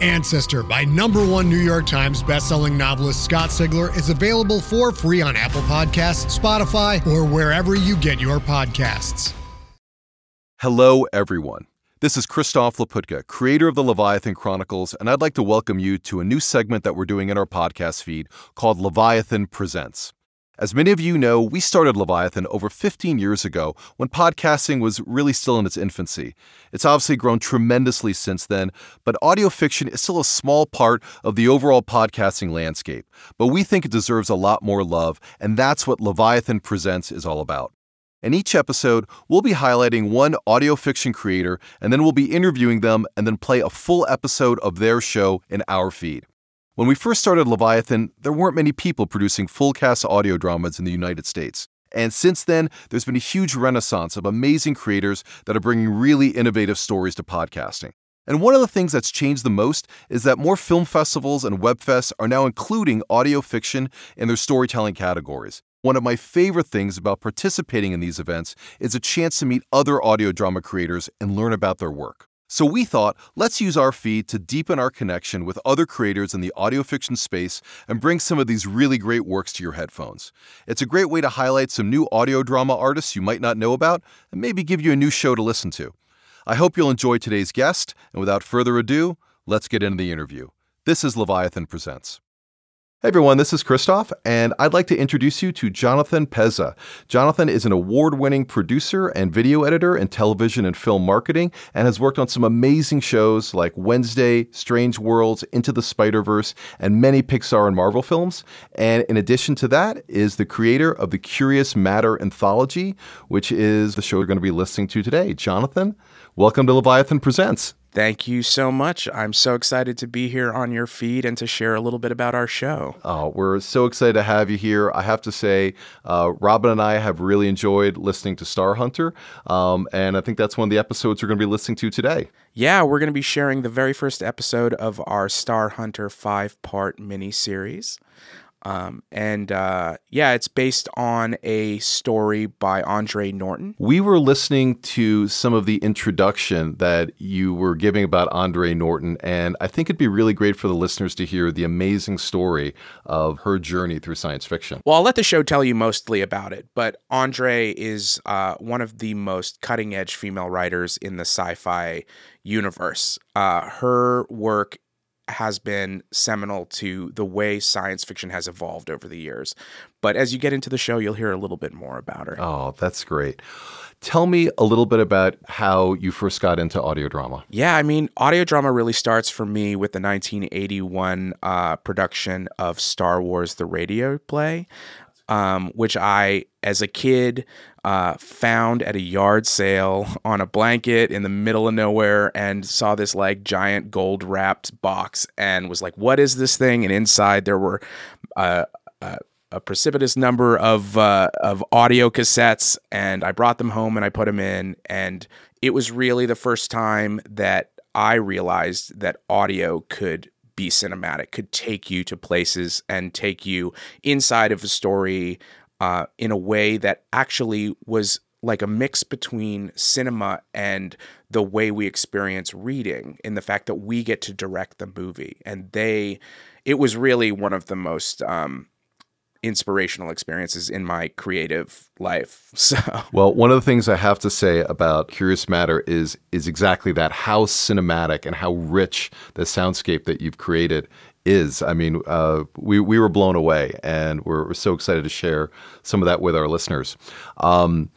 Ancestor by number one New York Times bestselling novelist Scott Sigler is available for free on Apple Podcasts, Spotify, or wherever you get your podcasts. Hello, everyone. This is Christof Laputka, creator of the Leviathan Chronicles, and I'd like to welcome you to a new segment that we're doing in our podcast feed called Leviathan Presents. As many of you know, we started Leviathan over 15 years ago when podcasting was really still in its infancy. It's obviously grown tremendously since then, but audio fiction is still a small part of the overall podcasting landscape. But we think it deserves a lot more love, and that's what Leviathan Presents is all about. In each episode, we'll be highlighting one audio fiction creator, and then we'll be interviewing them and then play a full episode of their show in our feed. When we first started Leviathan, there weren't many people producing full cast audio dramas in the United States. And since then, there's been a huge renaissance of amazing creators that are bringing really innovative stories to podcasting. And one of the things that's changed the most is that more film festivals and webfests are now including audio fiction in their storytelling categories. One of my favorite things about participating in these events is a chance to meet other audio drama creators and learn about their work. So we thought, let's use our feed to deepen our connection with other creators in the audio fiction space and bring some of these really great works to your headphones. It's a great way to highlight some new audio drama artists you might not know about and maybe give you a new show to listen to. I hope you'll enjoy today's guest, and without further ado, let's get into the interview. This is Leviathan Presents. Hey everyone, this is Christof, and I'd like to introduce you to Jonathan Pezza. Jonathan is an award winning producer and video editor in television and film marketing and has worked on some amazing shows like Wednesday, Strange Worlds, Into the Spider Verse, and many Pixar and Marvel films. And in addition to that, is the creator of the Curious Matter Anthology, which is the show we're going to be listening to today. Jonathan, welcome to Leviathan Presents. Thank you so much. I'm so excited to be here on your feed and to share a little bit about our show. Oh, we're so excited to have you here. I have to say, uh, Robin and I have really enjoyed listening to Star Hunter, um, and I think that's one of the episodes we're going to be listening to today. Yeah, we're going to be sharing the very first episode of our Star Hunter five part miniseries. Um, and uh, yeah, it's based on a story by Andre Norton. We were listening to some of the introduction that you were giving about Andre Norton, and I think it'd be really great for the listeners to hear the amazing story of her journey through science fiction. Well, I'll let the show tell you mostly about it, but Andre is uh, one of the most cutting edge female writers in the sci fi universe. Uh, her work has been seminal to the way science fiction has evolved over the years. But as you get into the show, you'll hear a little bit more about her. Oh, that's great. Tell me a little bit about how you first got into audio drama. Yeah, I mean, audio drama really starts for me with the 1981 uh, production of Star Wars the radio play. Um, which I, as a kid, uh, found at a yard sale on a blanket in the middle of nowhere and saw this like giant gold wrapped box and was like, what is this thing? And inside there were uh, uh, a precipitous number of uh, of audio cassettes, and I brought them home and I put them in, and it was really the first time that I realized that audio could be cinematic, could take you to places and take you inside of a story uh, in a way that actually was like a mix between cinema and the way we experience reading in the fact that we get to direct the movie and they it was really one of the most um, inspirational experiences in my creative life. So, well, one of the things I have to say about Curious Matter is is exactly that how cinematic and how rich the soundscape that you've created is. I mean, uh, we we were blown away, and we're, we're, so excited to share some of that with our listeners. Um,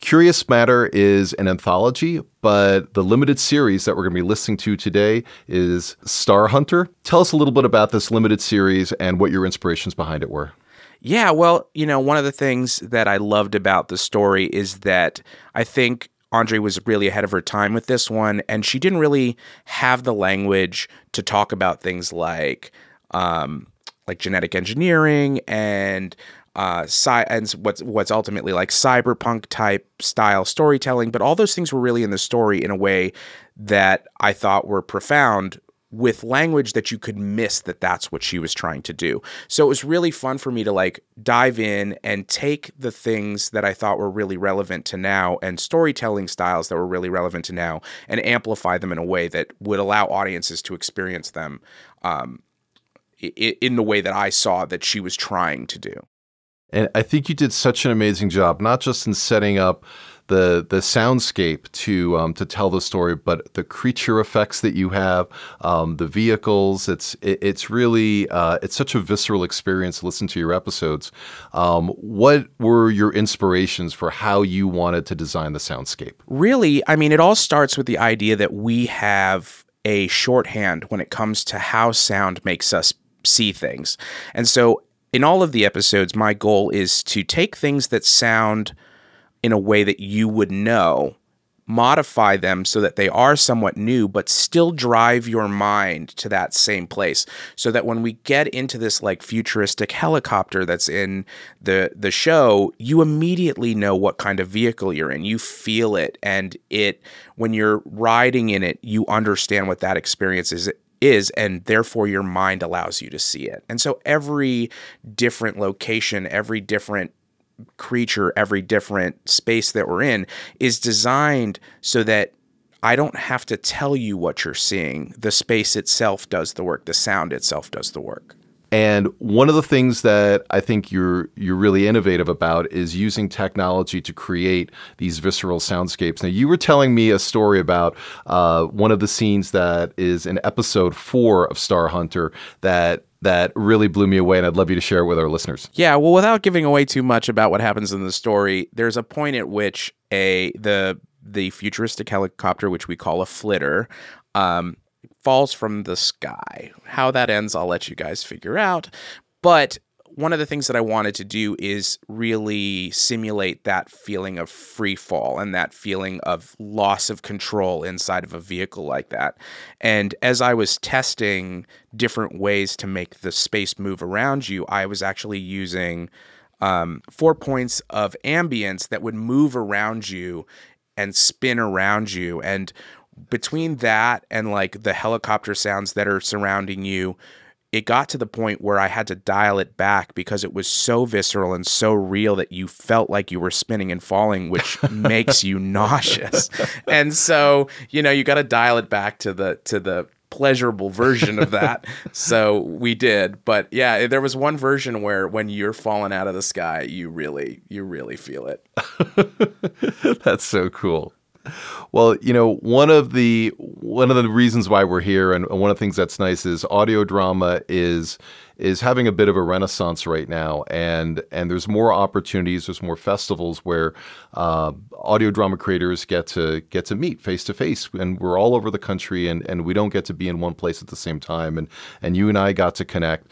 Curious Matter is an anthology, but the limited series that we're going to be listening to today is Star Hunter. Tell us a little bit about this limited series and what your inspirations behind it were. Yeah, well, you know, one of the things that I loved about the story is that I think Andre was really ahead of her time with this one, and she didn't really have the language to talk about things like um, like genetic engineering and uh, sci- and what's what's ultimately like cyberpunk type style storytelling. But all those things were really in the story in a way that I thought were profound with language that you could miss that that's what she was trying to do. So it was really fun for me to like dive in and take the things that I thought were really relevant to now and storytelling styles that were really relevant to now and amplify them in a way that would allow audiences to experience them um, in the way that I saw that she was trying to do. And I think you did such an amazing job, not just in setting up the the soundscape to um, to tell the story, but the creature effects that you have, um, the vehicles. It's it, it's really uh, it's such a visceral experience to listen to your episodes. Um, what were your inspirations for how you wanted to design the soundscape? Really, I mean, it all starts with the idea that we have a shorthand when it comes to how sound makes us see things, and so. In all of the episodes, my goal is to take things that sound in a way that you would know, modify them so that they are somewhat new, but still drive your mind to that same place. So that when we get into this like futuristic helicopter that's in the the show, you immediately know what kind of vehicle you're in. You feel it and it when you're riding in it, you understand what that experience is is and therefore your mind allows you to see it. And so every different location, every different creature, every different space that we're in is designed so that I don't have to tell you what you're seeing. The space itself does the work, the sound itself does the work. And one of the things that I think you're you're really innovative about is using technology to create these visceral soundscapes. Now, you were telling me a story about uh, one of the scenes that is in episode four of Star Hunter that that really blew me away, and I'd love you to share it with our listeners. Yeah, well, without giving away too much about what happens in the story, there's a point at which a the the futuristic helicopter, which we call a flitter, um, falls from the sky. How that ends, I'll let you guys figure out. But one of the things that I wanted to do is really simulate that feeling of free fall and that feeling of loss of control inside of a vehicle like that. And as I was testing different ways to make the space move around you, I was actually using um, four points of ambience that would move around you and spin around you. And between that and like the helicopter sounds that are surrounding you, it got to the point where I had to dial it back because it was so visceral and so real that you felt like you were spinning and falling, which makes you nauseous. And so, you know, you got to dial it back to the to the pleasurable version of that. so we did. But yeah, there was one version where when you're falling out of the sky, you really you really feel it. That's so cool. Well, you know, one of the one of the reasons why we're here, and one of the things that's nice is audio drama is is having a bit of a renaissance right now, and and there's more opportunities, there's more festivals where uh, audio drama creators get to get to meet face to face, and we're all over the country, and and we don't get to be in one place at the same time, and and you and I got to connect.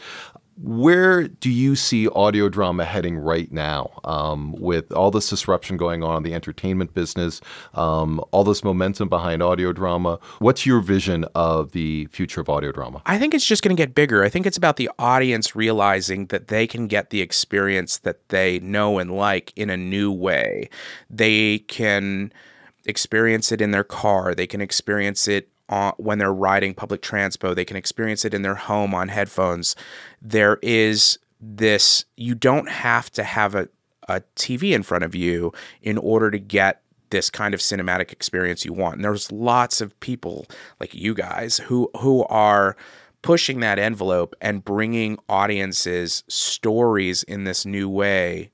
Where do you see audio drama heading right now um, with all this disruption going on in the entertainment business, um, all this momentum behind audio drama? What's your vision of the future of audio drama? I think it's just going to get bigger. I think it's about the audience realizing that they can get the experience that they know and like in a new way. They can experience it in their car, they can experience it on, when they're riding public transpo. They can experience it in their home on headphones. There is this, you don't have to have a, a TV in front of you in order to get this kind of cinematic experience you want. And there's lots of people like you guys who who are pushing that envelope and bringing audiences stories in this new way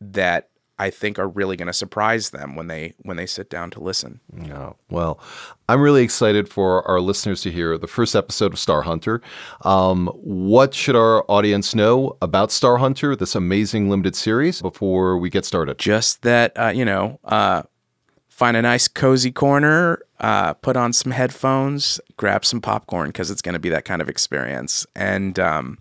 that I think are really going to surprise them when they when they sit down to listen. Yeah. Well, I'm really excited for our listeners to hear the first episode of Star Hunter. Um, what should our audience know about Star Hunter, this amazing limited series, before we get started? Just that uh, you know, uh, find a nice cozy corner, uh, put on some headphones, grab some popcorn because it's going to be that kind of experience, and um,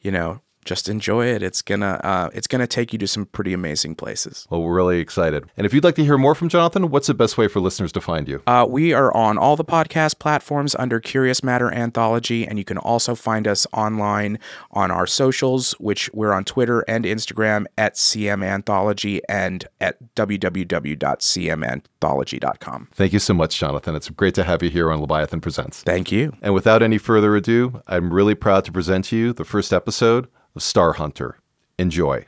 you know, just enjoy it. It's gonna uh, it's gonna take you to some pretty amazing places. Well, we're really excited. And if you'd like to hear more from Jonathan, what's the best way for listeners to find you? Uh, we are on all the podcast platforms under Curious Matter Anthology, and you can also find us online on our socials, which we're on Twitter and Instagram at CM Anthology and at www.cmanthology.com. Thank you so much, Jonathan. It's great to have you here on Leviathan Presents. Thank you. And without any further ado, I'm really proud to present to you the first episode of Star Hunter. Enjoy.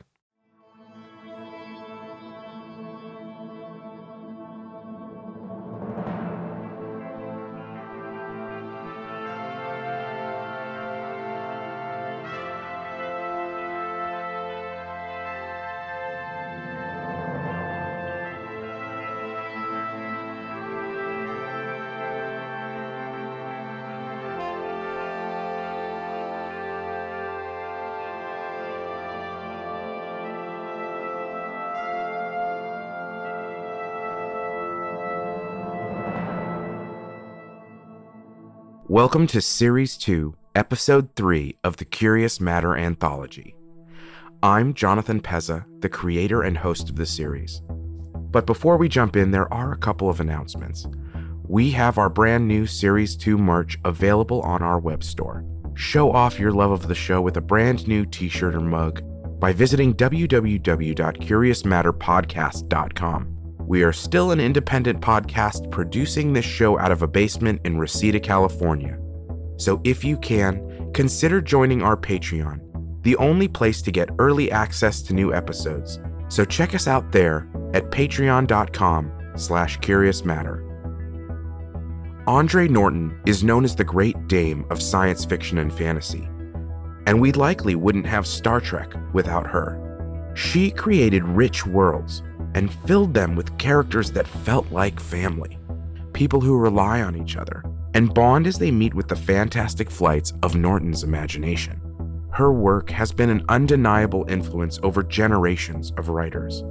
Welcome to Series 2, Episode 3 of the Curious Matter Anthology. I'm Jonathan Pezza, the creator and host of the series. But before we jump in, there are a couple of announcements. We have our brand new Series 2 merch available on our web store. Show off your love of the show with a brand new t shirt or mug by visiting www.curiousmatterpodcast.com. We are still an independent podcast producing this show out of a basement in Reseda, California. So if you can, consider joining our Patreon, the only place to get early access to new episodes. So check us out there at patreon.com slash curious matter. Andre Norton is known as the great dame of science fiction and fantasy, and we likely wouldn't have Star Trek without her. She created rich worlds and filled them with characters that felt like family, people who rely on each other and bond as they meet with the fantastic flights of Norton's imagination. Her work has been an undeniable influence over generations of writers.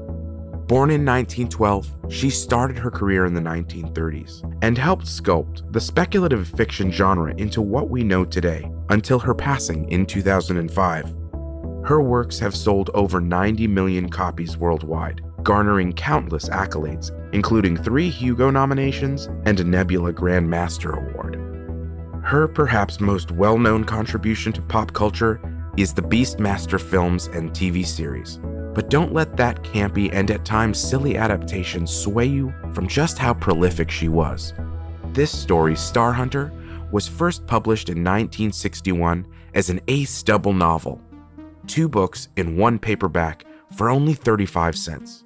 Born in 1912, she started her career in the 1930s and helped sculpt the speculative fiction genre into what we know today until her passing in 2005. Her works have sold over 90 million copies worldwide garnering countless accolades, including three Hugo nominations and a Nebula Grand Master Award. Her perhaps most well known contribution to pop culture is the Beastmaster films and TV series. But don't let that campy and at times silly adaptation sway you from just how prolific she was. This story, Star Hunter, was first published in 1961 as an ace double novel, two books in one paperback for only 35 cents.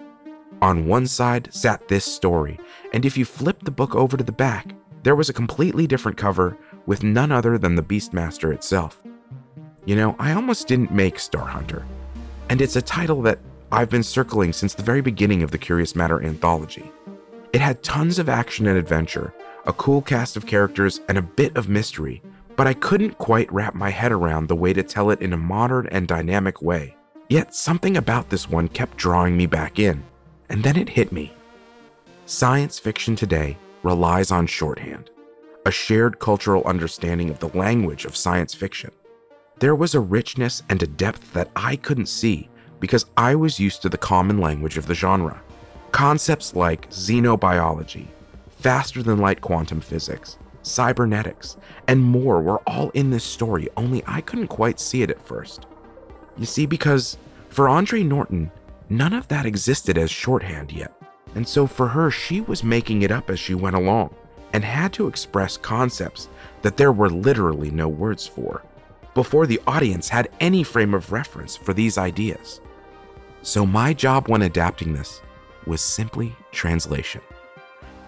On one side sat this story, and if you flipped the book over to the back, there was a completely different cover with none other than the Beastmaster itself. You know, I almost didn't make Star Hunter, and it's a title that I've been circling since the very beginning of the Curious Matter anthology. It had tons of action and adventure, a cool cast of characters, and a bit of mystery, but I couldn't quite wrap my head around the way to tell it in a modern and dynamic way. Yet something about this one kept drawing me back in. And then it hit me. Science fiction today relies on shorthand, a shared cultural understanding of the language of science fiction. There was a richness and a depth that I couldn't see because I was used to the common language of the genre. Concepts like xenobiology, faster than light quantum physics, cybernetics, and more were all in this story, only I couldn't quite see it at first. You see, because for Andre Norton, None of that existed as shorthand yet, and so for her, she was making it up as she went along and had to express concepts that there were literally no words for before the audience had any frame of reference for these ideas. So, my job when adapting this was simply translation,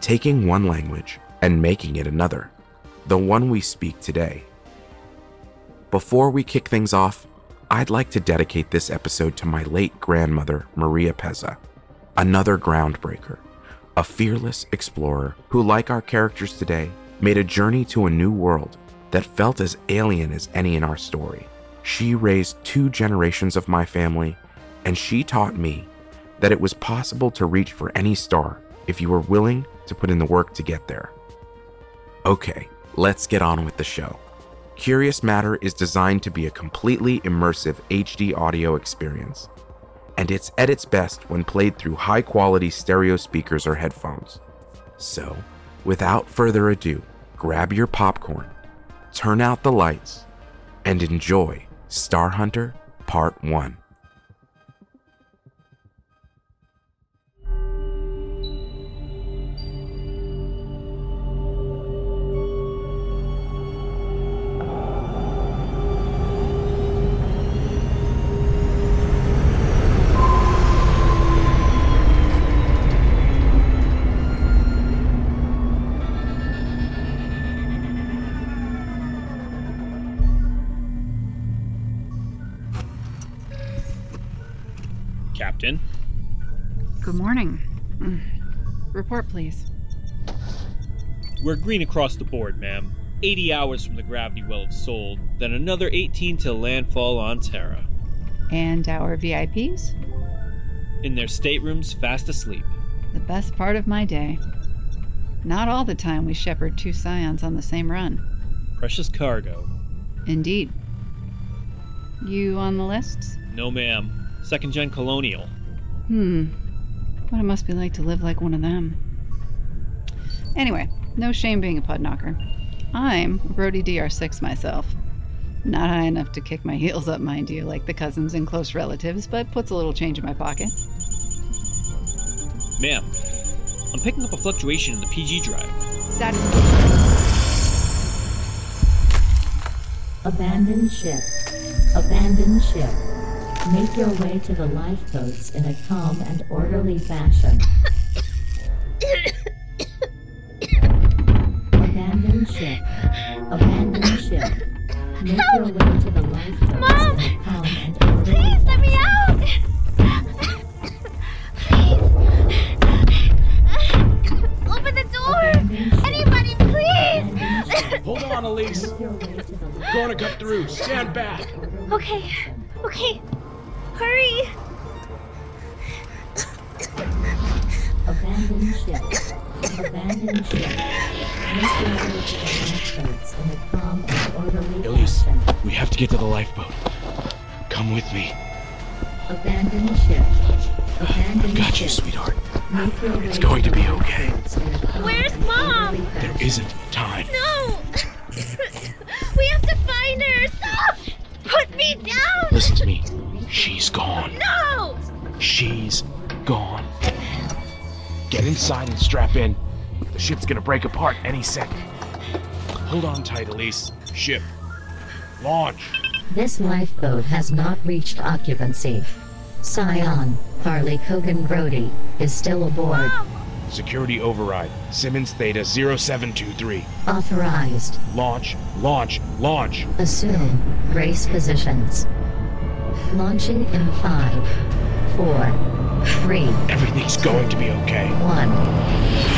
taking one language and making it another, the one we speak today. Before we kick things off, I'd like to dedicate this episode to my late grandmother, Maria Pezza, another groundbreaker, a fearless explorer who, like our characters today, made a journey to a new world that felt as alien as any in our story. She raised two generations of my family, and she taught me that it was possible to reach for any star if you were willing to put in the work to get there. Okay, let's get on with the show. Curious Matter is designed to be a completely immersive HD audio experience, and it's at its best when played through high quality stereo speakers or headphones. So, without further ado, grab your popcorn, turn out the lights, and enjoy Star Hunter Part 1. Captain. Good morning. Mm. Report, please. We're green across the board, ma'am. 80 hours from the gravity well of Sol, then another 18 till landfall on Terra. And our VIPs? In their staterooms, fast asleep. The best part of my day. Not all the time we shepherd two scions on the same run. Precious cargo. Indeed. You on the list? No, ma'am. Second gen colonial. Hmm. What it must be like to live like one of them. Anyway, no shame being a pud knocker. I'm Brody DR6 myself. Not high enough to kick my heels up, mind you, like the cousins and close relatives, but puts a little change in my pocket. Ma'am, I'm picking up a fluctuation in the PG drive. Status. Abandoned ship. Abandoned ship. Make your way to the lifeboats in a calm and orderly fashion. Break apart any second. Hold on tight, Elise. Ship. Launch. This lifeboat has not reached occupancy. Scion, Harley Kogan Brody, is still aboard. Security override. Simmons Theta 0723. Authorized. Launch, launch, launch. Assume brace positions. Launching in five, four, three, Everything's going to be okay. one.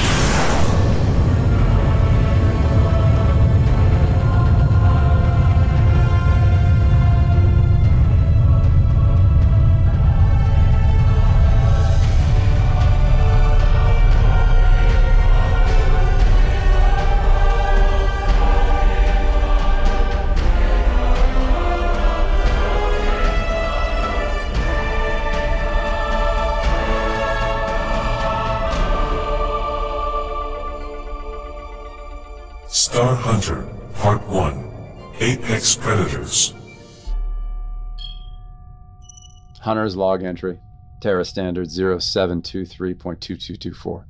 Hunter's log entry, Terra Standard 0723.2224.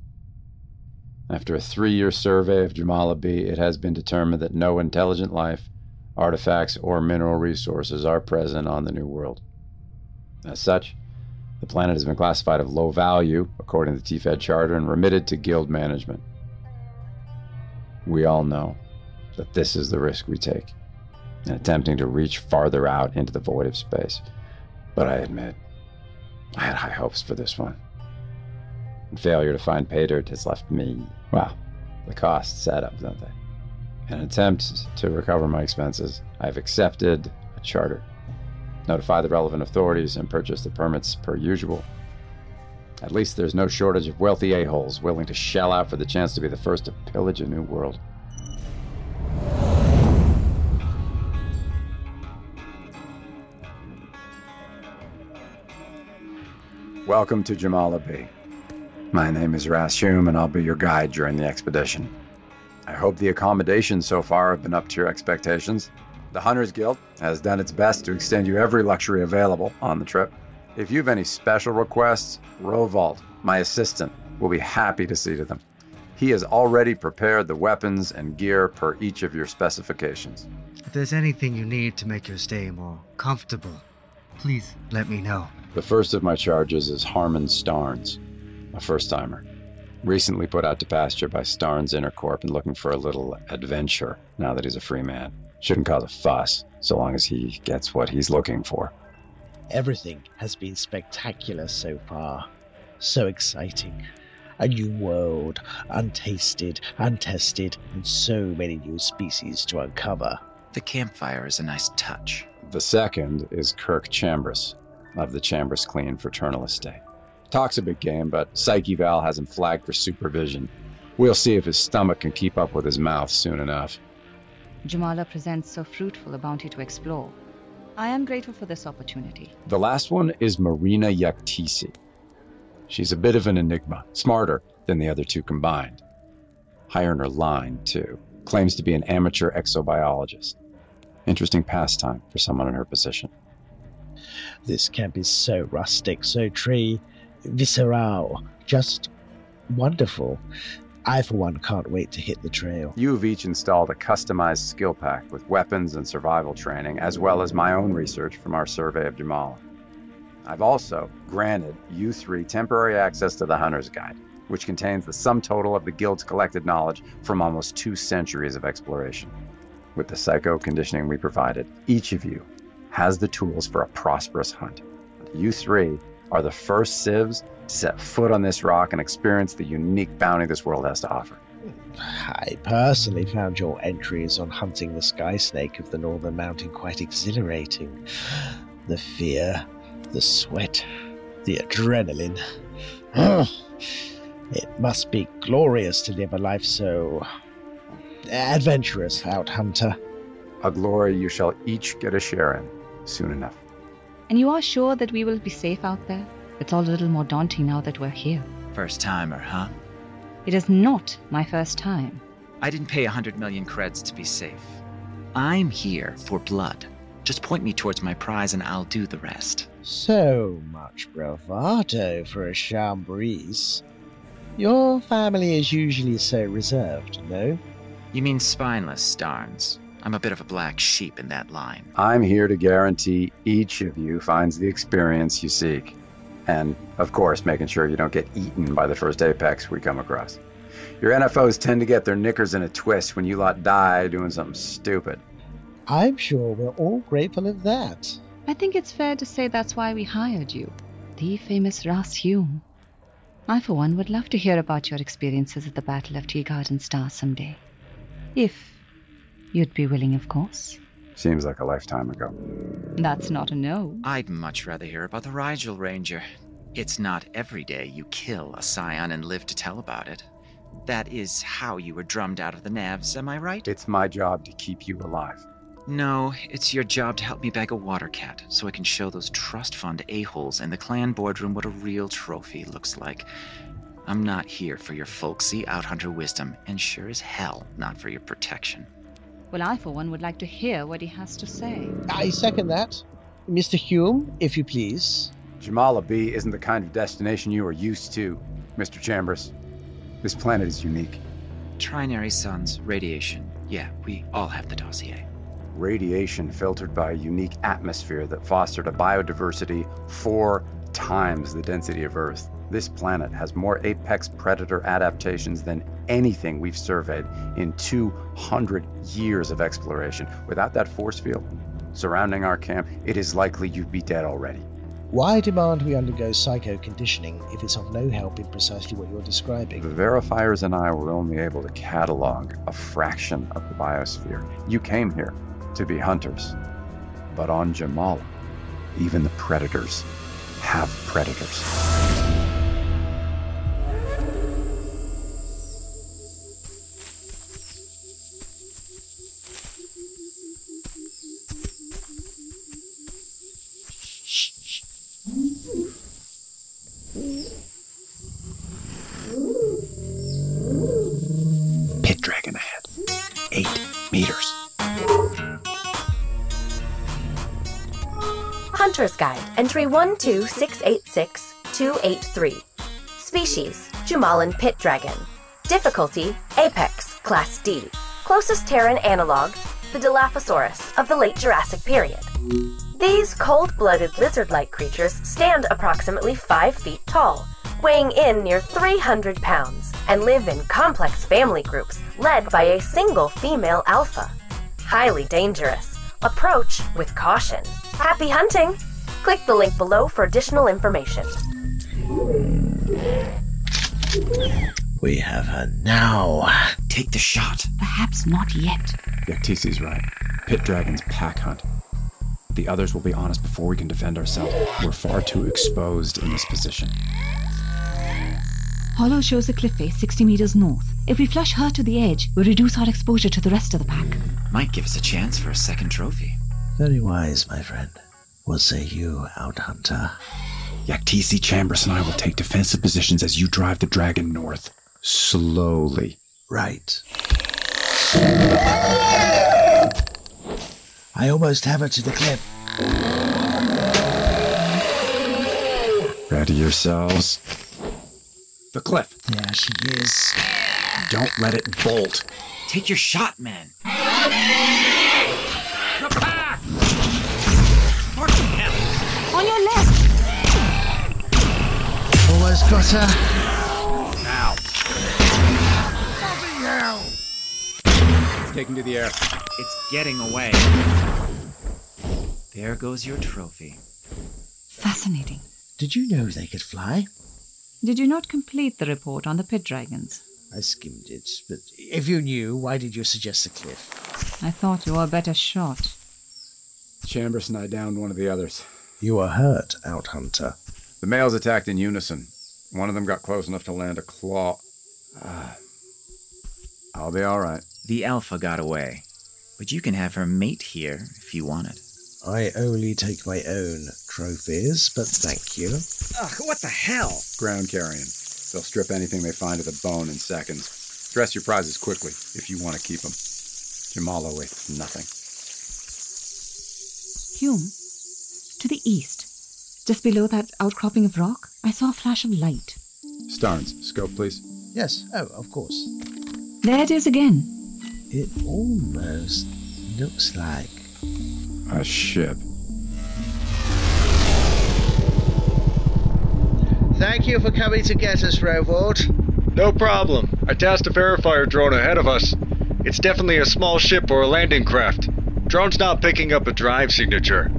After a three year survey of Jumala B, it has been determined that no intelligent life, artifacts, or mineral resources are present on the New World. As such, The planet has been classified of low value, according to the TFED charter, and remitted to guild management. We all know that this is the risk we take in attempting to reach farther out into the void of space. But I admit, I had high hopes for this one. And failure to find pay dirt has left me, well, the costs add up, don't they? In an attempt to recover my expenses, I've accepted a charter. Notify the relevant authorities and purchase the permits per usual. At least there's no shortage of wealthy a-holes willing to shell out for the chance to be the first to pillage a new world. Welcome to Jumala B. My name is Rass Hume, and I'll be your guide during the expedition. I hope the accommodations so far have been up to your expectations. The Hunters Guild has done its best to extend you every luxury available on the trip. If you have any special requests, Rovald, my assistant, will be happy to see to them. He has already prepared the weapons and gear per each of your specifications. If there's anything you need to make your stay more comfortable, please let me know. The first of my charges is Harmon Starnes, a first timer. Recently put out to pasture by Starnes Intercorp and looking for a little adventure now that he's a free man. Shouldn't cause a fuss, so long as he gets what he's looking for. Everything has been spectacular so far. So exciting. A new world, untasted, untested, and so many new species to uncover. The campfire is a nice touch. The second is Kirk Chambers of the Chambers Clean Fraternal Estate. Talks a big game, but Psyche Val has him flagged for supervision. We'll see if his stomach can keep up with his mouth soon enough. Jumala presents so fruitful a bounty to explore. I am grateful for this opportunity. The last one is Marina Yaktisi. She's a bit of an enigma, smarter than the other two combined. Higher in her line, too. Claims to be an amateur exobiologist. Interesting pastime for someone in her position. This camp is so rustic, so tree visceral, just wonderful. I, for one, can't wait to hit the trail. You have each installed a customized skill pack with weapons and survival training, as well as my own research from our survey of Jumala. I've also granted you three temporary access to the Hunter's Guide, which contains the sum total of the Guild's collected knowledge from almost two centuries of exploration. With the psycho conditioning we provided, each of you has the tools for a prosperous hunt. You three are the first civs to set foot on this rock and experience the unique bounty this world has to offer. I personally found your entries on hunting the sky snake of the Northern Mountain quite exhilarating. The fear, the sweat, the adrenaline. it must be glorious to live a life so adventurous, out hunter. A glory you shall each get a share in soon enough. And you are sure that we will be safe out there? It's all a little more daunting now that we're here. First timer, huh? It is not my first time. I didn't pay a hundred million creds to be safe. I'm here for blood. Just point me towards my prize and I'll do the rest. So much bravado for a Chambrise. Your family is usually so reserved, no? You mean spineless, Starnes? I'm a bit of a black sheep in that line. I'm here to guarantee each of you finds the experience you seek. And, of course, making sure you don't get eaten by the first apex we come across. Your NFOs tend to get their knickers in a twist when you lot die doing something stupid. I'm sure we're all grateful of that. I think it's fair to say that's why we hired you. The famous Rass Hume. I, for one, would love to hear about your experiences at the Battle of Tea Garden Star someday. If you'd be willing, of course. Seems like a lifetime ago. That's not a no. I'd much rather hear about the Rigel Ranger. It's not every day you kill a scion and live to tell about it. That is how you were drummed out of the Navs, am I right? It's my job to keep you alive. No, it's your job to help me bag a water cat so I can show those trust fund a-holes in the clan boardroom what a real trophy looks like. I'm not here for your folksy out hunter wisdom, and sure as hell not for your protection. Well, I, for one, would like to hear what he has to say. I second that. Mr. Hume, if you please. Jumala B isn't the kind of destination you are used to, Mr. Chambers. This planet is unique. Trinary suns, radiation. Yeah, we all have the dossier. Radiation filtered by a unique atmosphere that fostered a biodiversity four times the density of Earth. This planet has more apex predator adaptations than anything we've surveyed in 200 years of exploration. Without that force field surrounding our camp, it is likely you'd be dead already. Why demand we undergo psycho conditioning if it's of no help in precisely what you're describing? The verifiers and I were only able to catalog a fraction of the biosphere. You came here to be hunters. But on Jumala, even the predators have predators. 12686 283. Species Jumalan pit dragon. Difficulty Apex Class D. Closest Terran analog the Dilophosaurus of the late Jurassic period. These cold blooded lizard like creatures stand approximately 5 feet tall, weighing in near 300 pounds, and live in complex family groups led by a single female alpha. Highly dangerous. Approach with caution. Happy hunting! Click the link below for additional information. We have her now. Take the shot. Perhaps not yet. Yaktisi's right. Pit dragons pack hunt. The others will be on us before we can defend ourselves. We're far too exposed in this position. Hollow shows a cliff face 60 meters north. If we flush her to the edge, we'll reduce our exposure to the rest of the pack. Might give us a chance for a second trophy. Very wise, my friend. What say you, Out Hunter? Yaktisi, Chambers, and I will take defensive positions as you drive the dragon north. Slowly. Right. I almost have her to the cliff. Ready yourselves. The cliff. There she is. Don't let it bolt. Take your shot, man. Almost got her. Now. Taken to the air. It's getting away. There goes your trophy. Fascinating. Did you know they could fly? Did you not complete the report on the pit dragons? I skimmed it, but if you knew, why did you suggest the cliff? I thought you were a better shot. Chambers and I downed one of the others. You were hurt, Out Hunter. The males attacked in unison. One of them got close enough to land a claw. Ah. I'll be all right. The alpha got away. But you can have her mate here if you want it. I only take my own trophies, but thank you. Ugh, what the hell? Ground carrion. They'll strip anything they find to the bone in seconds. Dress your prizes quickly if you want to keep them. Jumala wastes nothing. Hume, to the east, just below that outcropping of rock, I saw a flash of light. Starnes, scope, please. Yes, oh, of course. There it is again. It almost looks like. A ship. Thank you for coming to get us, Rovord. No problem. I tasked a verifier drone ahead of us. It's definitely a small ship or a landing craft. Drone's not picking up a drive signature.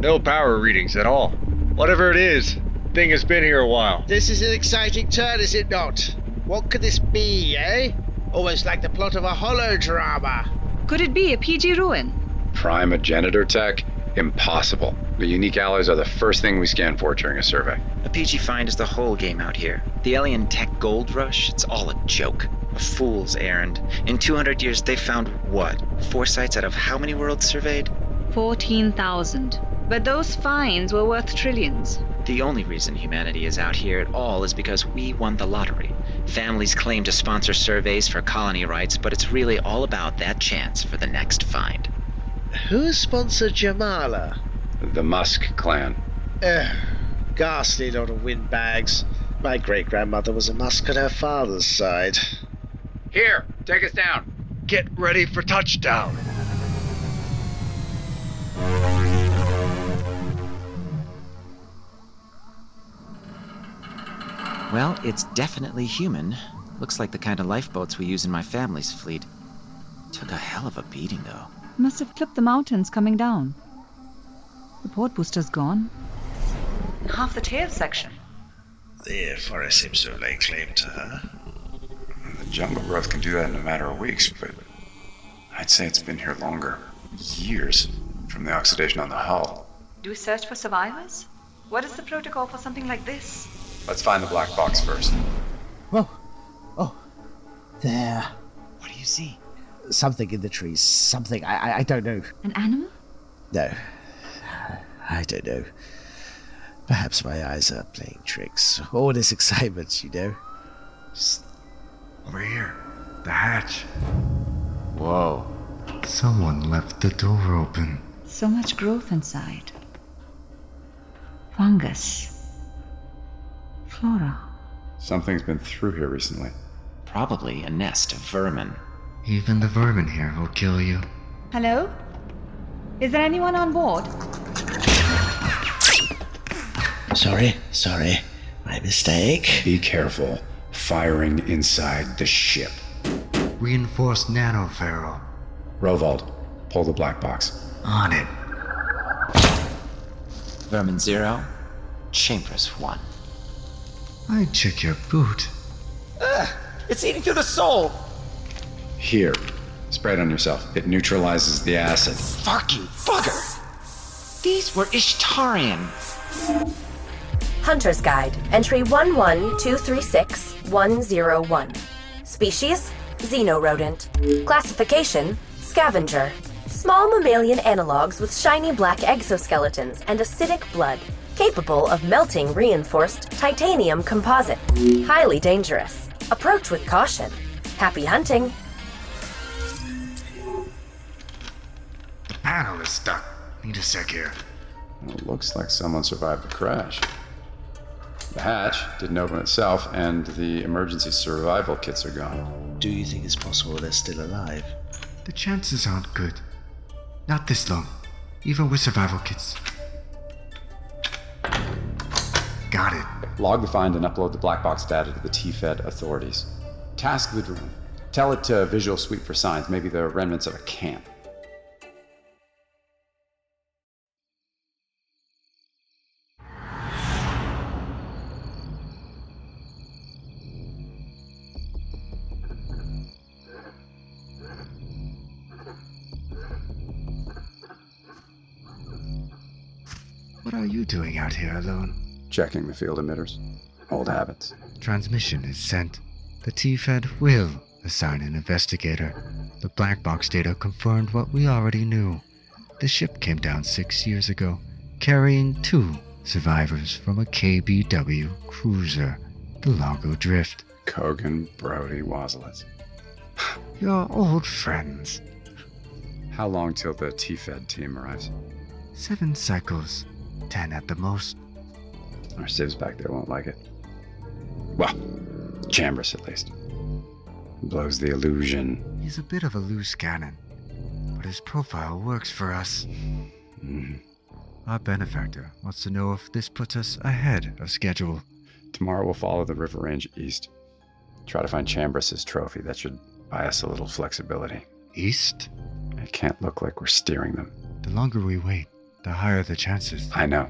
No power readings at all. Whatever it is, thing has been here a while. This is an exciting turn, is it not? What could this be, eh? Almost like the plot of a hollow drama. Could it be a PG ruin? Primogenitor tech? Impossible. The unique alloys are the first thing we scan for during a survey. A PG find is the whole game out here. The alien tech gold rush, it's all a joke. A fool's errand. In 200 years, they found what? Four sites out of how many worlds surveyed? 14,000. But those finds were worth trillions. The only reason humanity is out here at all is because we won the lottery. Families claim to sponsor surveys for colony rights, but it's really all about that chance for the next find. Who sponsored Jumala? The Musk clan. Ugh, ghastly lot of windbags. My great grandmother was a Musk on her father's side. Here, take us down. Get ready for touchdown. Well, it's definitely human. Looks like the kind of lifeboats we use in my family's fleet. Took a hell of a beating, though. Must have clipped the mountains coming down. The port booster's gone. Half the tail section. The forest seems to have laid claim to her. The jungle growth can do that in a matter of weeks, but I'd say it's been here longer. Years from the oxidation on the hull. Do we search for survivors? What is the protocol for something like this? Let's find the black box first. Whoa. Oh. There. What do you see? Something in the trees. Something. I, I, I don't know. An animal? No. I don't know. Perhaps my eyes are playing tricks. All this excitement, you know. Just Over here. The hatch. Whoa. Someone left the door open. So much growth inside. Fungus. Flora. Something's been through here recently. Probably a nest of vermin. Even the vermin here will kill you. Hello? Is there anyone on board? Sorry, sorry. My mistake. Be careful. Firing inside the ship. Reinforced nanoferro. Rovald, pull the black box. On it. Vermin zero, Chambers one. I'd check your boot. Ugh, it's eating through the soul. Here. Spray it on yourself. It neutralizes the acid. Fucking bugger. These were Ishtarian. Hunter's Guide, entry 11236-101. Species, xenorodent. Classification, scavenger. Small mammalian analogues with shiny black exoskeletons and acidic blood, capable of melting reinforced titanium composite. Highly dangerous. Approach with caution. Happy hunting. The panel is stuck. Need a sec here. Well, looks like someone survived the crash. The hatch didn't open itself, and the emergency survival kits are gone. Do you think it's possible they're still alive? The chances aren't good. Not this long, even with survival kits. Got it. Log the find and upload the black box data to the TFED authorities. Task the drone. Tell it to visual sweep for signs, maybe the remnants of a camp. What are you doing out here alone? Checking the field emitters. Old habits. Transmission is sent. The TFED will assign an investigator. The black box data confirmed what we already knew. The ship came down six years ago, carrying two survivors from a KBW cruiser, the Largo Drift. Kogan, Brody, Wazlitz. Your old friends. How long till the TFED team arrives? Seven cycles, ten at the most. Our civs back there won't like it. Well, Chambers at least. Blows the illusion. He's a bit of a loose cannon, but his profile works for us. Mhm. Our benefactor wants to know if this puts us ahead of schedule. Tomorrow we'll follow the river range east. Try to find Chambers' trophy. That should buy us a little flexibility. East? It can't look like we're steering them. The longer we wait, the higher the chances. I know.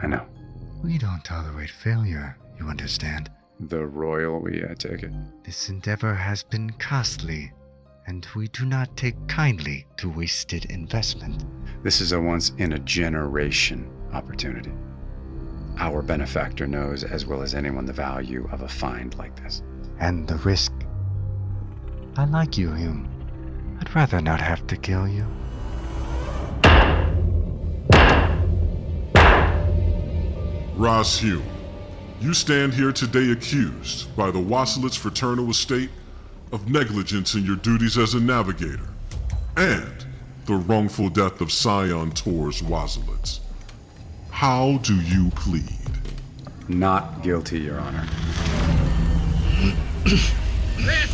I know. We don't tolerate failure, you understand. The royal we, I take it. This endeavor has been costly, and we do not take kindly to wasted investment. This is a once in a generation opportunity. Our benefactor knows as well as anyone the value of a find like this. And the risk. I like you, Hume. I'd rather not have to kill you. Rass Hume, you stand here today accused by the Wassilitz Fraternal Estate of negligence in your duties as a navigator and the wrongful death of Scion Tors Wasilitz. How do you plead? Not guilty, Your Honor. Red!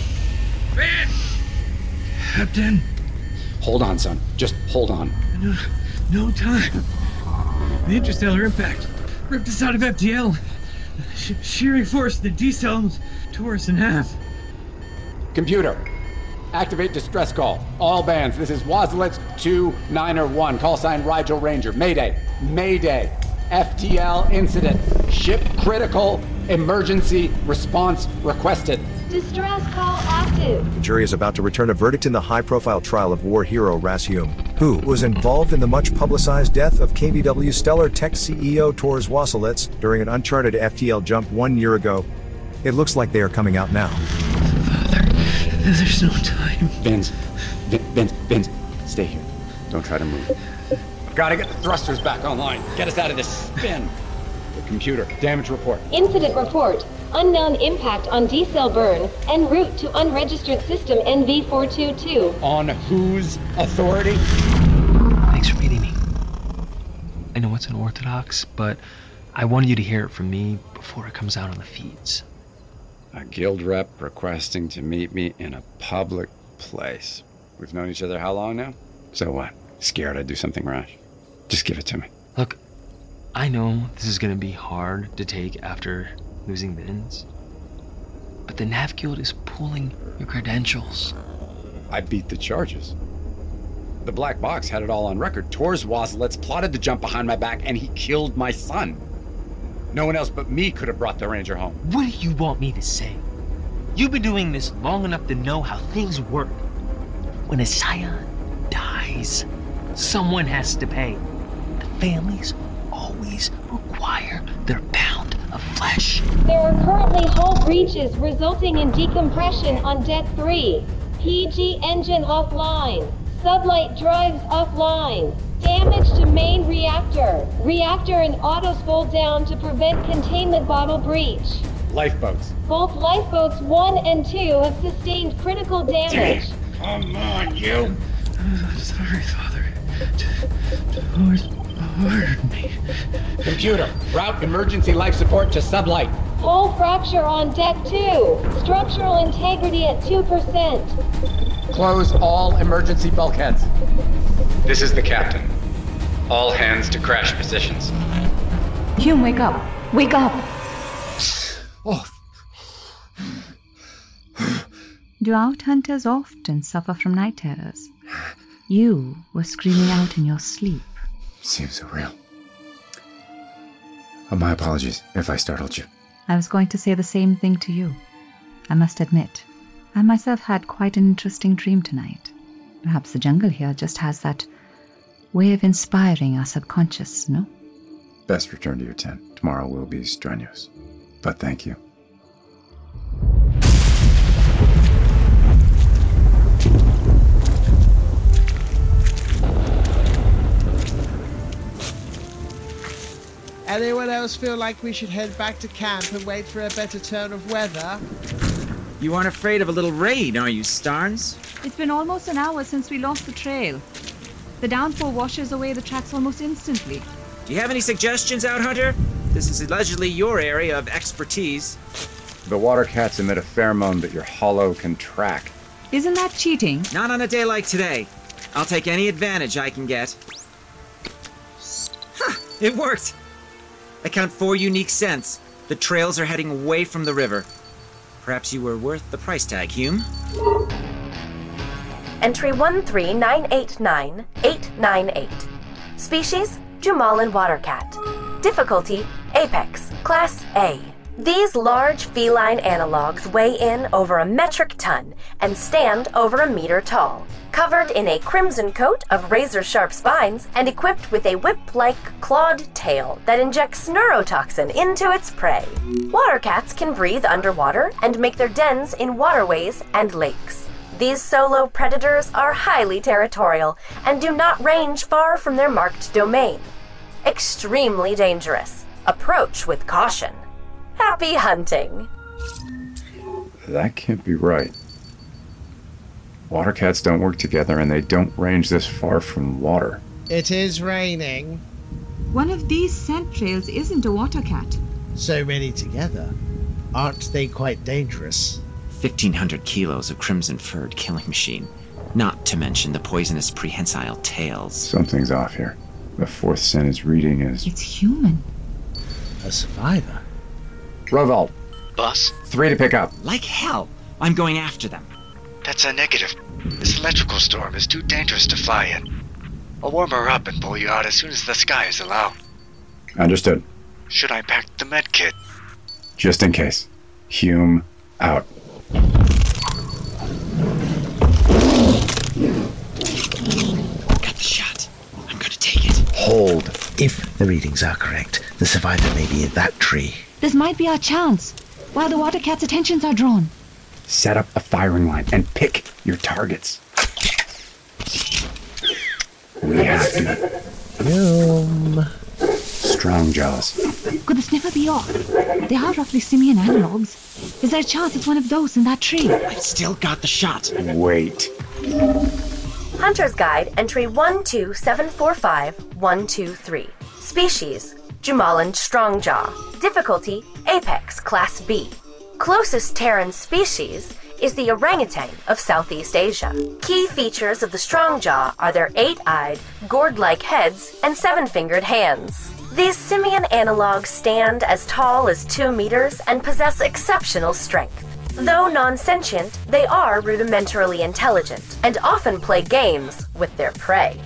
Red! Captain, Hold on, son. Just hold on. no, no time. The interstellar impact ripped us out of FTL. Sh- shearing force the D cells tore us in half. Computer, activate distress call. All bands, this is Wazlitz 291. Call sign Rigel Ranger. Mayday. Mayday. FTL incident. Ship critical. Emergency response requested. Distress call active. The jury is about to return a verdict in the high profile trial of war hero Rass Hume, who was involved in the much publicized death of KBW Stellar Tech CEO Tors Wasilitz during an uncharted FTL jump one year ago. It looks like they are coming out now. There's no time. Vince, Vin- Vince, Vince, stay here. Don't try to move. I've got to get the thrusters back online. Get us out of this spin. The computer, damage report. Incident report. Unknown impact on D-cell burn en route to unregistered system NV422. On whose authority? Thanks for meeting me. I know it's unorthodox, but I wanted you to hear it from me before it comes out on the feeds. A guild rep requesting to meet me in a public place. We've known each other how long now? So what? Scared I'd do something rash? Just give it to me. Look, I know this is gonna be hard to take after losing Vince, but the Nav Guild is pulling your credentials. I beat the charges. The black box had it all on record. Tors Waslitz plotted to jump behind my back and he killed my son. No one else but me could have brought the ranger home. What do you want me to say? You've been doing this long enough to know how things work. When a scion dies, someone has to pay. The families always require their pound of flesh. There are currently hull breaches resulting in decompression on deck 3. PG engine offline. Sublight drives offline. Damage to main reactor. Reactor and autos fold down to prevent containment bottle breach. Lifeboats. Both lifeboats 1 and 2 have sustained critical damage. Come on, you! Sorry, Father. Tors murdered me. Computer, route emergency life support to sublight. Hull fracture on deck 2. Structural integrity at 2%. Close all emergency bulkheads. This is the captain. All hands to crash positions. Hume, wake up. Wake up. Oh. Outhunters often suffer from night terrors. You were screaming out in your sleep. Seems so real. Oh, my apologies if I startled you. I was going to say the same thing to you. I must admit, I myself had quite an interesting dream tonight. Perhaps the jungle here just has that way of inspiring our subconscious, no? Best return to your tent. Tomorrow will be strenuous. But thank you. Anyone else feel like we should head back to camp and wait for a better turn of weather? You aren't afraid of a little rain, are you, Starnes? It's been almost an hour since we lost the trail. The downpour washes away the tracks almost instantly. Do you have any suggestions, Outhunter? This is allegedly your area of expertise. The water cats emit a pheromone that your hollow can track. Isn't that cheating? Not on a day like today. I'll take any advantage I can get. Ha! It worked! I count four unique scents. The trails are heading away from the river. Perhaps you were worth the price tag, Hume. Entry 13989-898. Species, Jumalan watercat. Difficulty, Apex, Class A. These large feline analogs weigh in over a metric ton and stand over a meter tall, covered in a crimson coat of razor sharp spines and equipped with a whip like clawed tail that injects neurotoxin into its prey. Water cats can breathe underwater and make their dens in waterways and lakes. These solo predators are highly territorial and do not range far from their marked domain. Extremely dangerous. Approach with caution. Happy hunting! That can't be right. Water cats don't work together and they don't range this far from water. It is raining. One of these scent trails isn't a water cat. So many together. Aren't they quite dangerous? 1,500 kilos of crimson furred killing machine. Not to mention the poisonous prehensile tails. Something's off here. The fourth scent is reading as It's human. A survivor? Rovald, Boss? three to pick up. Like hell. I'm going after them. That's a negative. This electrical storm is too dangerous to fly in. I'll warm her up and pull you out as soon as the sky skies allow. Understood. Should I pack the med kit? Just in case. Hume out. Got the shot. I'm gonna take it. Hold. If the readings are correct, the survivor may be in that tree. This might be our chance, while the water cat's attentions are drawn. Set up a firing line and pick your targets. We have to. Hume. Strong jaws. Could the sniffer be off? They are roughly simian analogs. Is there a chance it's one of those in that tree? I've still got the shot. Wait. Hunter's Guide, entry 12745123. Species Jumalan Strongjaw. Difficulty Apex Class B. Closest Terran species is the orangutan of Southeast Asia. Key features of the Strongjaw are their eight eyed, gourd like heads and seven fingered hands. These simian analogs stand as tall as 2 meters and possess exceptional strength. Though non sentient, they are rudimentarily intelligent and often play games with their prey.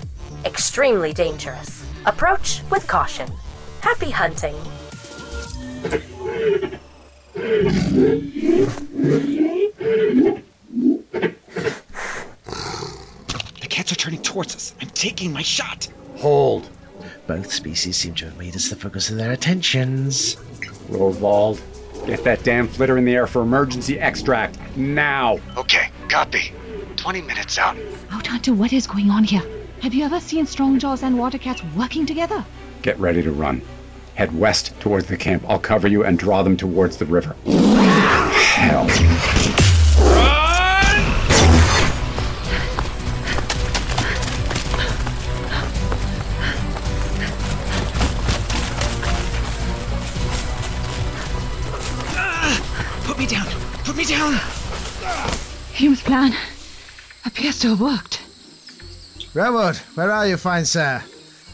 Extremely dangerous. Approach with caution. Happy hunting. The cats are turning towards us. I'm taking my shot. Hold. Both species seem to have made us the focus of their attentions. Rovald, get that damn flitter in the air for emergency extract. Now. Okay, copy. 20 minutes out. Out Hunter, what is going on here? Have you ever seen Strongjaws and water cats working together? Get ready to run. Head west towards the camp. I'll cover you and draw them towards the river. Hell. Put me down. Put me down. Hume's plan appears to have worked. Redwood, where are you, fine sir?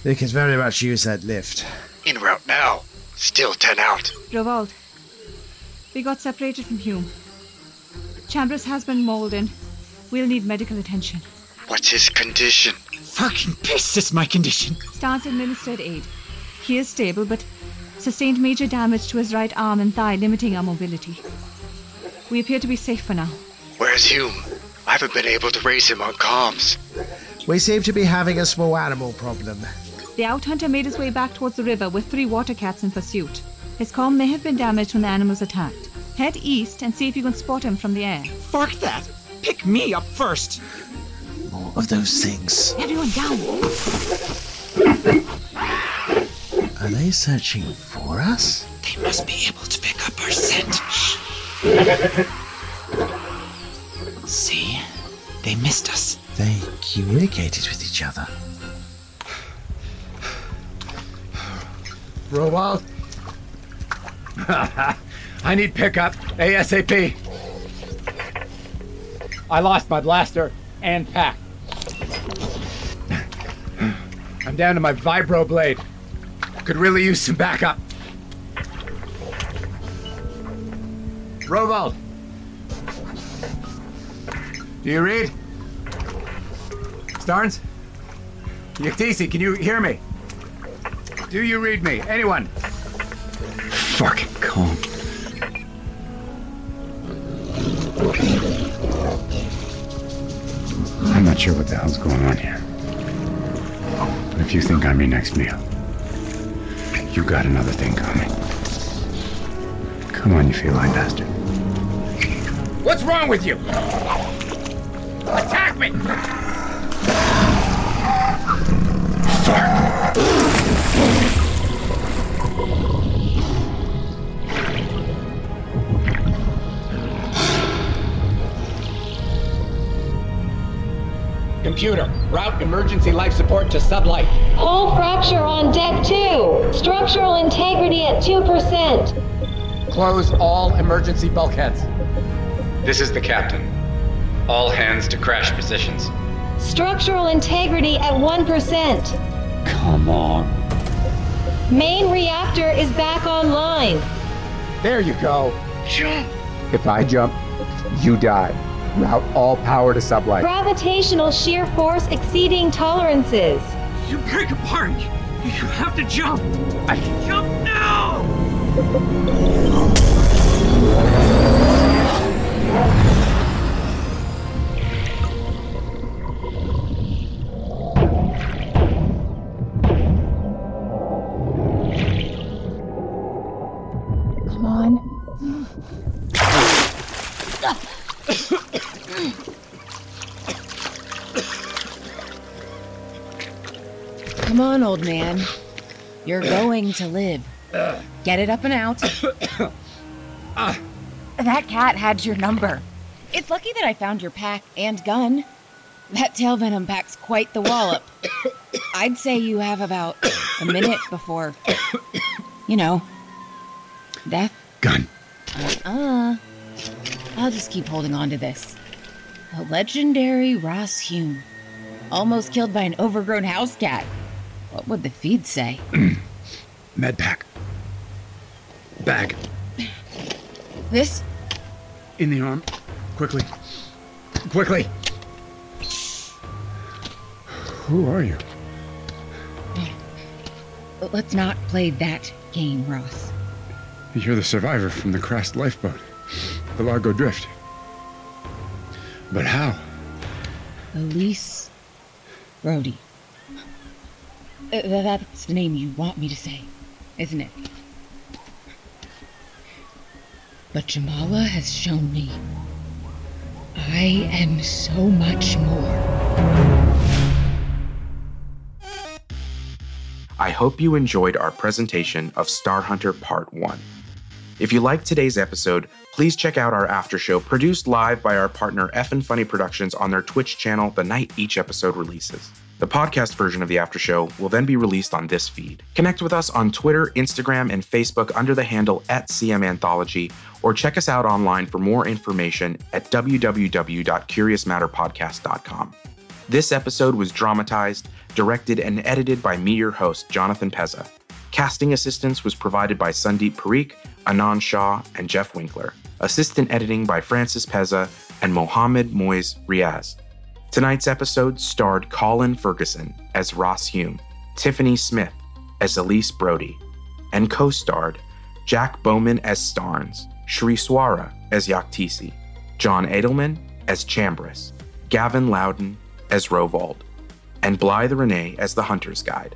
We could very much use that lift. En route now. Still 10 out. Rovald, we got separated from Hume. Chambers has been mauled and we'll need medical attention. What's his condition? Fucking piss is my condition. Starnes administered aid. He is stable, but sustained major damage to his right arm and thigh, limiting our mobility. We appear to be safe for now. Where's Hume? I haven't been able to raise him on comms. We seem to be having a small animal problem. The out hunter made his way back towards the river with three water cats in pursuit. His comm may have been damaged when the animals attacked. Head east and see if you can spot him from the air. Fuck that. Pick me up first. More of those things. Everyone down. Are they searching for us? They must be able to pick up our scent. See? They missed us. They communicated with each other. Rovald, I need pickup ASAP. I lost my blaster and pack. I'm down to my vibro blade. Could really use some backup. Rovald. Do you read? Starnes? Yaktisi, can you hear me? Do you read me? Anyone? Fucking calm. I'm not sure what the hell's going on here. But if you think I'm your next meal, you got another thing coming. Come on, you feline bastard. What's wrong with you? Attack me! Computer, route emergency life support to sublight. Hull fracture on deck 2. Structural integrity at 2%. Close all emergency bulkheads. This is the captain. All hands to crash positions. Structural integrity at 1%. Come on. Main reactor is back online. There you go. Jump! If I jump, you die. Route all power to sublight. Gravitational shear force exceeding tolerances. You break apart. You have to jump. I can Jump now! Man. You're going to live. Get it up and out. That cat had your number. It's lucky that I found your pack and gun. That tail venom pack's quite the wallop. I'd say you have about a minute before, you know, death. Gun. Uh-uh. I'll just keep holding on to this. The legendary Rass Hume. Almost killed by an overgrown house cat. What would the feed say? Med pack. Bag. This? In the arm. Quickly. Quickly. Who are you? Let's not play that game, Rass. You're the survivor from the crashed lifeboat, the Largo Drift. But how? Elise Brody. Uh, that's the name you want me to say, isn't it? But Jumala has shown me I am so much more. I hope you enjoyed our presentation of Star Hunter Part 1. If you liked today's episode, please check out our after show produced live by our partner Effin Funny Productions on their Twitch channel the night each episode releases. The podcast version of the after show will then be released on this feed. Connect with us on Twitter, Instagram, and Facebook under the handle at CM Anthology, or check us out online for more information at www.curiousmatterpodcast.com. This episode was dramatized, directed, and edited by me, your host, Jonathan Pezza. Casting assistance was provided by Sandeep Parikh, Anand Shah, and Jeff Winkler. Assistant editing by Francis Pezza and Mohammed Moise Riaz. Tonight's episode starred Colin Ferguson as Rass Hume, Tiffany Smith as Elise Brody, and co starred Jack Bowman as Starnes, Shri Swara as Yaktisi, John Edelman as Chambers, Gavin Loudon as Rovald, and Blythe Renee as the Hunter's Guide.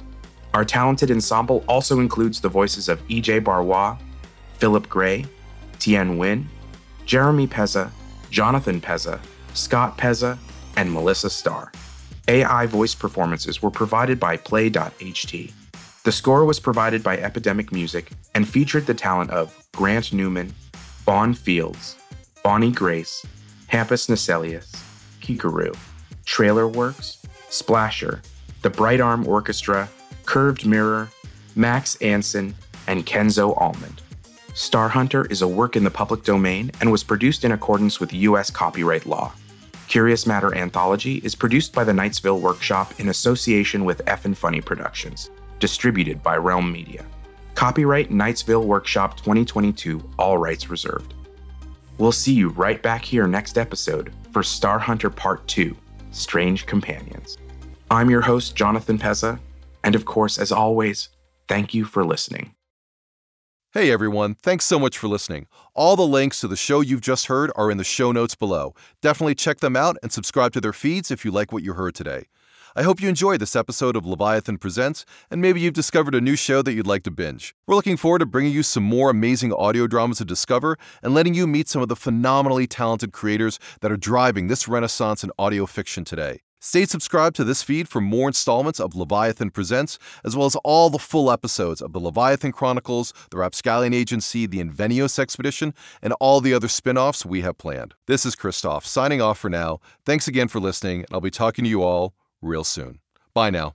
Our talented ensemble also includes the voices of EJ Barrois, Philip Gray, Tien Nguyen, Jeremy Pezza, Jonathan Pezza, Scott Pezza, and Melissa Starr. AI voice performances were provided by Play.ht. The score was provided by Epidemic Music and featured the talent of Grant Newman, Vaughn Fields, Bonnie Grace, Hampus Naselius, Kikaru, Trailer Works, Splasher, the Bright Arm Orchestra, Curved Mirror, Max Anson, and Kenzo Almond. Star Hunter is a work in the public domain and was produced in accordance with U.S. copyright law. Curious Matter Anthology is produced by the Knightsville Workshop in association with Effin Funny Productions, distributed by Realm Media. Copyright Knightsville Workshop 2022, all rights reserved. We'll see you right back here next episode for Star Hunter Part 2 Strange Companions. I'm your host, Jonathan Pezza, and of course, as always, thank you for listening. Hey everyone, thanks so much for listening. All the links to the show you've just heard are in the show notes below. Definitely check them out and subscribe to their feeds if you like what you heard today. I hope you enjoyed this episode of Leviathan Presents, and maybe you've discovered a new show that you'd like to binge. We're looking forward to bringing you some more amazing audio dramas to discover and letting you meet some of the phenomenally talented creators that are driving this renaissance in audio fiction today. Stay subscribed to this feed for more installments of Leviathan Presents, as well as all the full episodes of the Leviathan Chronicles, the Rapscallion Agency, the Invenios Expedition, and all the other spin offs we have planned. This is Christof, signing off for now. Thanks again for listening, and I'll be talking to you all real soon. Bye now.